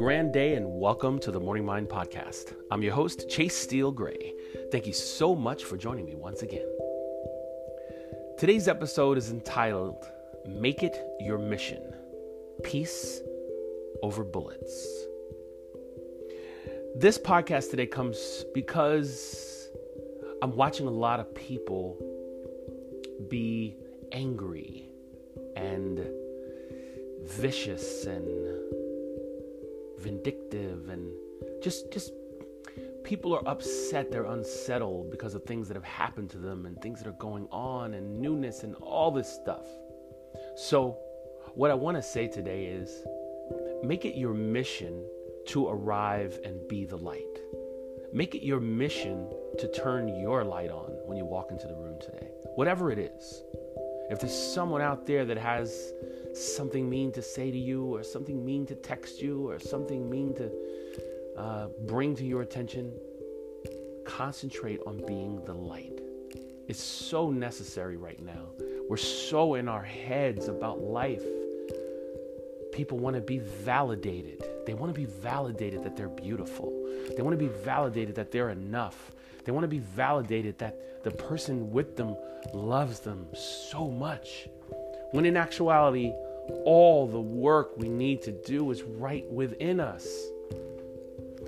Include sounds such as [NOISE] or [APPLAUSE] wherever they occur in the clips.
grand day and welcome to the Morning Mind Podcast. I'm your host, Chase Steele Gray. Thank you so much for joining me once again. Today's episode is entitled Make It Your Mission Peace Over Bullets. This podcast today comes because I'm watching a lot of people be angry and vicious and vindictive and just just people are upset they're unsettled because of things that have happened to them and things that are going on and newness and all this stuff. So what i want to say today is make it your mission to arrive and be the light. Make it your mission to turn your light on when you walk into the room today whatever it is if there's someone out there that has something mean to say to you, or something mean to text you, or something mean to uh, bring to your attention, concentrate on being the light. It's so necessary right now. We're so in our heads about life. People want to be validated. They want to be validated that they're beautiful. They want to be validated that they're enough. They want to be validated that the person with them loves them so much. When in actuality, all the work we need to do is right within us.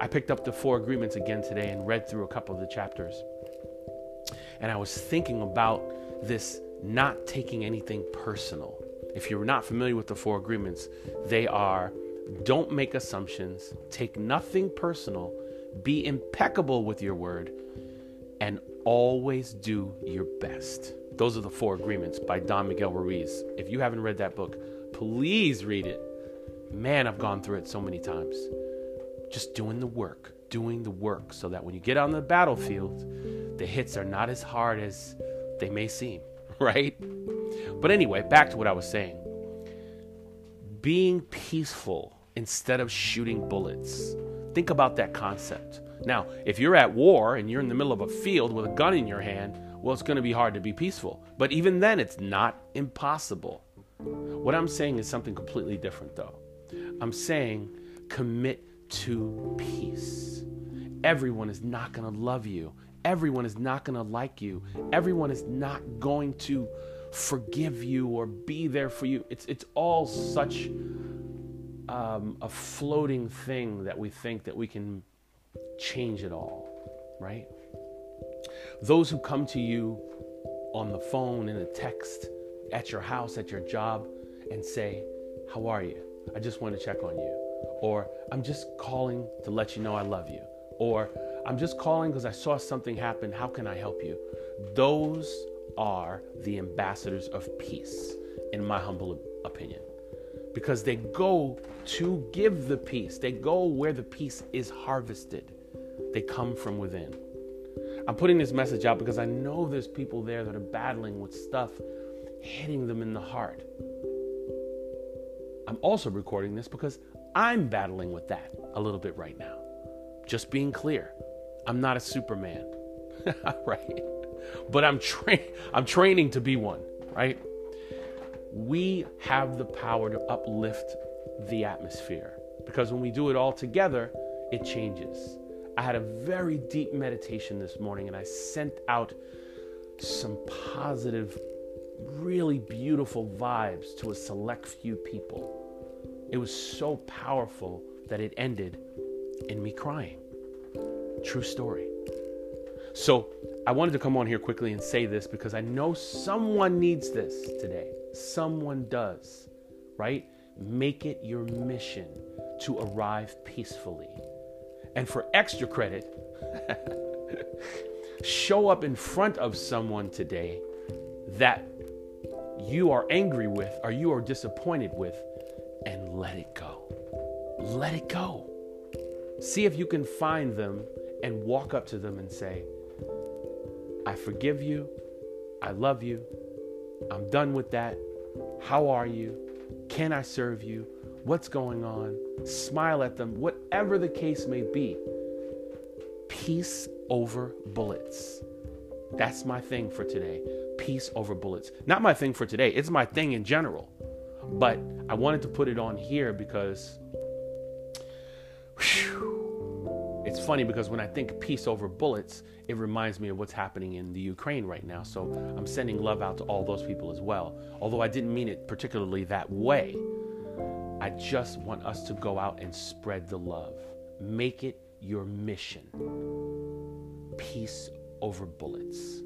I picked up the four agreements again today and read through a couple of the chapters. And I was thinking about this not taking anything personal. If you're not familiar with the four agreements, they are don't make assumptions, take nothing personal, be impeccable with your word, and always do your best. Those are the four agreements by Don Miguel Ruiz. If you haven't read that book, please read it. Man, I've gone through it so many times. Just doing the work, doing the work, so that when you get on the battlefield, the hits are not as hard as they may seem, [LAUGHS] right? But anyway, back to what I was saying. Being peaceful instead of shooting bullets. Think about that concept. Now, if you're at war and you're in the middle of a field with a gun in your hand, well, it's going to be hard to be peaceful. But even then, it's not impossible. What I'm saying is something completely different, though. I'm saying commit to peace. Everyone is not going to love you. Everyone is not going to like you. Everyone is not going to forgive you or be there for you. It's, it's all such um, a floating thing that we think that we can change it all, right? Those who come to you on the phone, in a text, at your house, at your job, and say, How are you? I just want to check on you. Or I'm just calling to let you know I love you. Or I'm just calling because I saw something happen. How can I help you? Those are the ambassadors of peace, in my humble opinion. Because they go to give the peace, they go where the peace is harvested, they come from within. I'm putting this message out because I know there's people there that are battling with stuff hitting them in the heart. I'm also recording this because I'm battling with that a little bit right now. Just being clear, I'm not a Superman, [LAUGHS] right? But I'm tra- I'm training to be one, right? We have the power to uplift the atmosphere because when we do it all together, it changes. I had a very deep meditation this morning and I sent out some positive, really beautiful vibes to a select few people. It was so powerful that it ended in me crying. True story. So I wanted to come on here quickly and say this because I know someone needs this today. Someone does, right? Make it your mission to arrive peacefully. And for extra credit, [LAUGHS] show up in front of someone today that you are angry with or you are disappointed with and let it go. Let it go. See if you can find them and walk up to them and say, I forgive you. I love you. I'm done with that. How are you? Can I serve you? What's going on? Smile at them, whatever the case may be. Peace over bullets. That's my thing for today. Peace over bullets. Not my thing for today, it's my thing in general. But I wanted to put it on here because Whew. It's funny because when I think peace over bullets, it reminds me of what's happening in the Ukraine right now. So I'm sending love out to all those people as well. Although I didn't mean it particularly that way, I just want us to go out and spread the love. Make it your mission. Peace over bullets.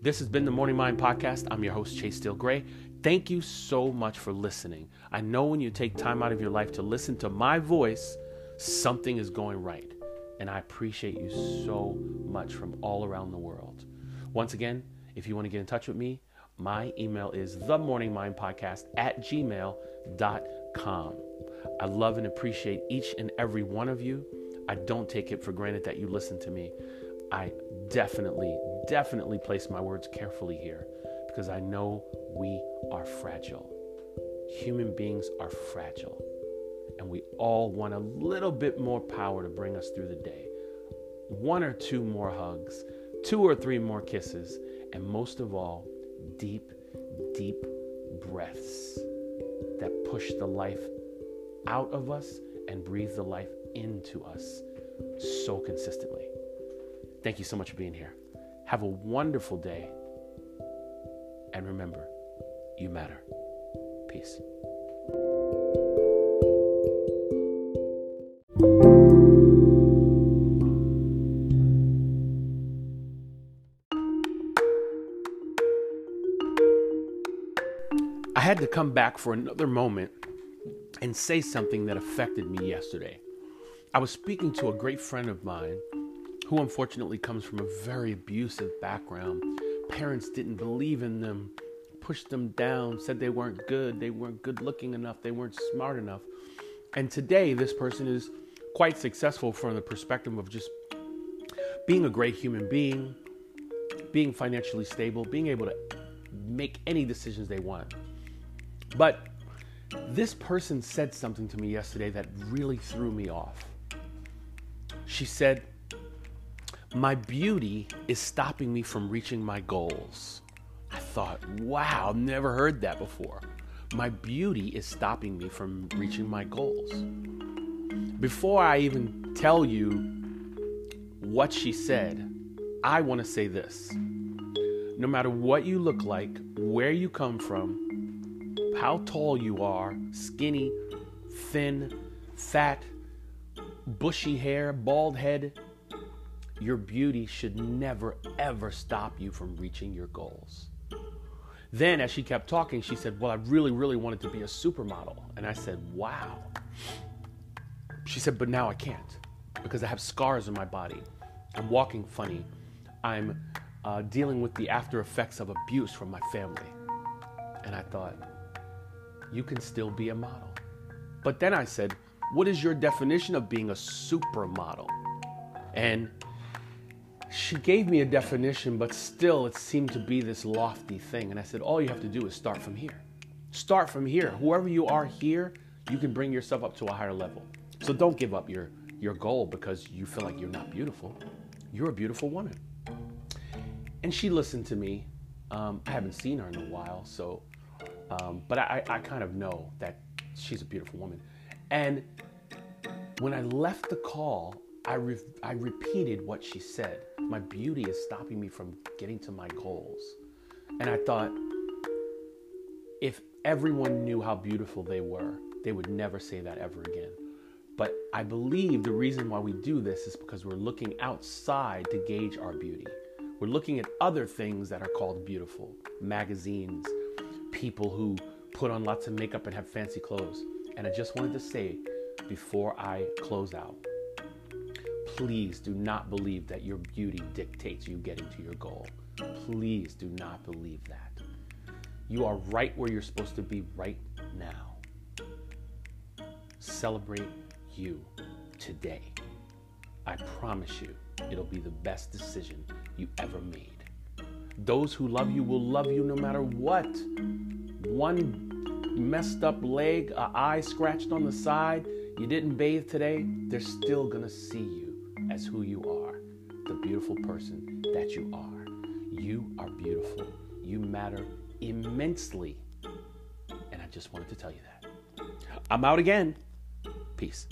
This has been the Morning Mind Podcast. I'm your host, Chase Steele Gray. Thank you so much for listening. I know when you take time out of your life to listen to my voice, something is going right. And I appreciate you so much from all around the world. Once again, if you want to get in touch with me, my email is themorningmindpodcast at gmail.com. I love and appreciate each and every one of you. I don't take it for granted that you listen to me. I definitely, definitely place my words carefully here because I know we are fragile. Human beings are fragile. And we all want a little bit more power to bring us through the day. One or two more hugs, two or three more kisses, and most of all, deep, deep breaths that push the life out of us and breathe the life into us so consistently. Thank you so much for being here. Have a wonderful day. And remember, you matter. Peace. I had to come back for another moment and say something that affected me yesterday. I was speaking to a great friend of mine who unfortunately comes from a very abusive background. Parents didn't believe in them, pushed them down, said they weren't good, they weren't good looking enough, they weren't smart enough. And today, this person is quite successful from the perspective of just being a great human being, being financially stable, being able to make any decisions they want. But this person said something to me yesterday that really threw me off. She said, My beauty is stopping me from reaching my goals. I thought, wow, I've never heard that before. My beauty is stopping me from reaching my goals. Before I even tell you what she said, I want to say this. No matter what you look like, where you come from, how tall you are skinny, thin, fat, bushy hair, bald head your beauty should never, ever stop you from reaching your goals. Then, as she kept talking, she said, Well, I really, really wanted to be a supermodel. And I said, Wow. She said, But now I can't because I have scars on my body. I'm walking funny. I'm uh, dealing with the after effects of abuse from my family. And I thought, you can still be a model. But then I said, What is your definition of being a supermodel? And she gave me a definition, but still it seemed to be this lofty thing. And I said, All you have to do is start from here. Start from here. Whoever you are here, you can bring yourself up to a higher level. So don't give up your, your goal because you feel like you're not beautiful. You're a beautiful woman. And she listened to me. Um, I haven't seen her in a while, so um, but I, I kind of know that she's a beautiful woman. And when I left the call, I, re- I repeated what she said. My beauty is stopping me from getting to my goals. And I thought, if everyone knew how beautiful they were, they would never say that ever again. But I believe the reason why we do this is because we're looking outside to gauge our beauty. We're looking at other things that are called beautiful magazines, people who put on lots of makeup and have fancy clothes. And I just wanted to say before I close out please do not believe that your beauty dictates you getting to your goal. Please do not believe that. You are right where you're supposed to be right now. Celebrate you today. I promise you, it'll be the best decision you ever made. Those who love you will love you no matter what. One messed up leg, a eye scratched on the side, you didn't bathe today, they're still gonna see you as who you are, the beautiful person that you are. You are beautiful. You matter immensely. And I just wanted to tell you that. I'm out again. Peace.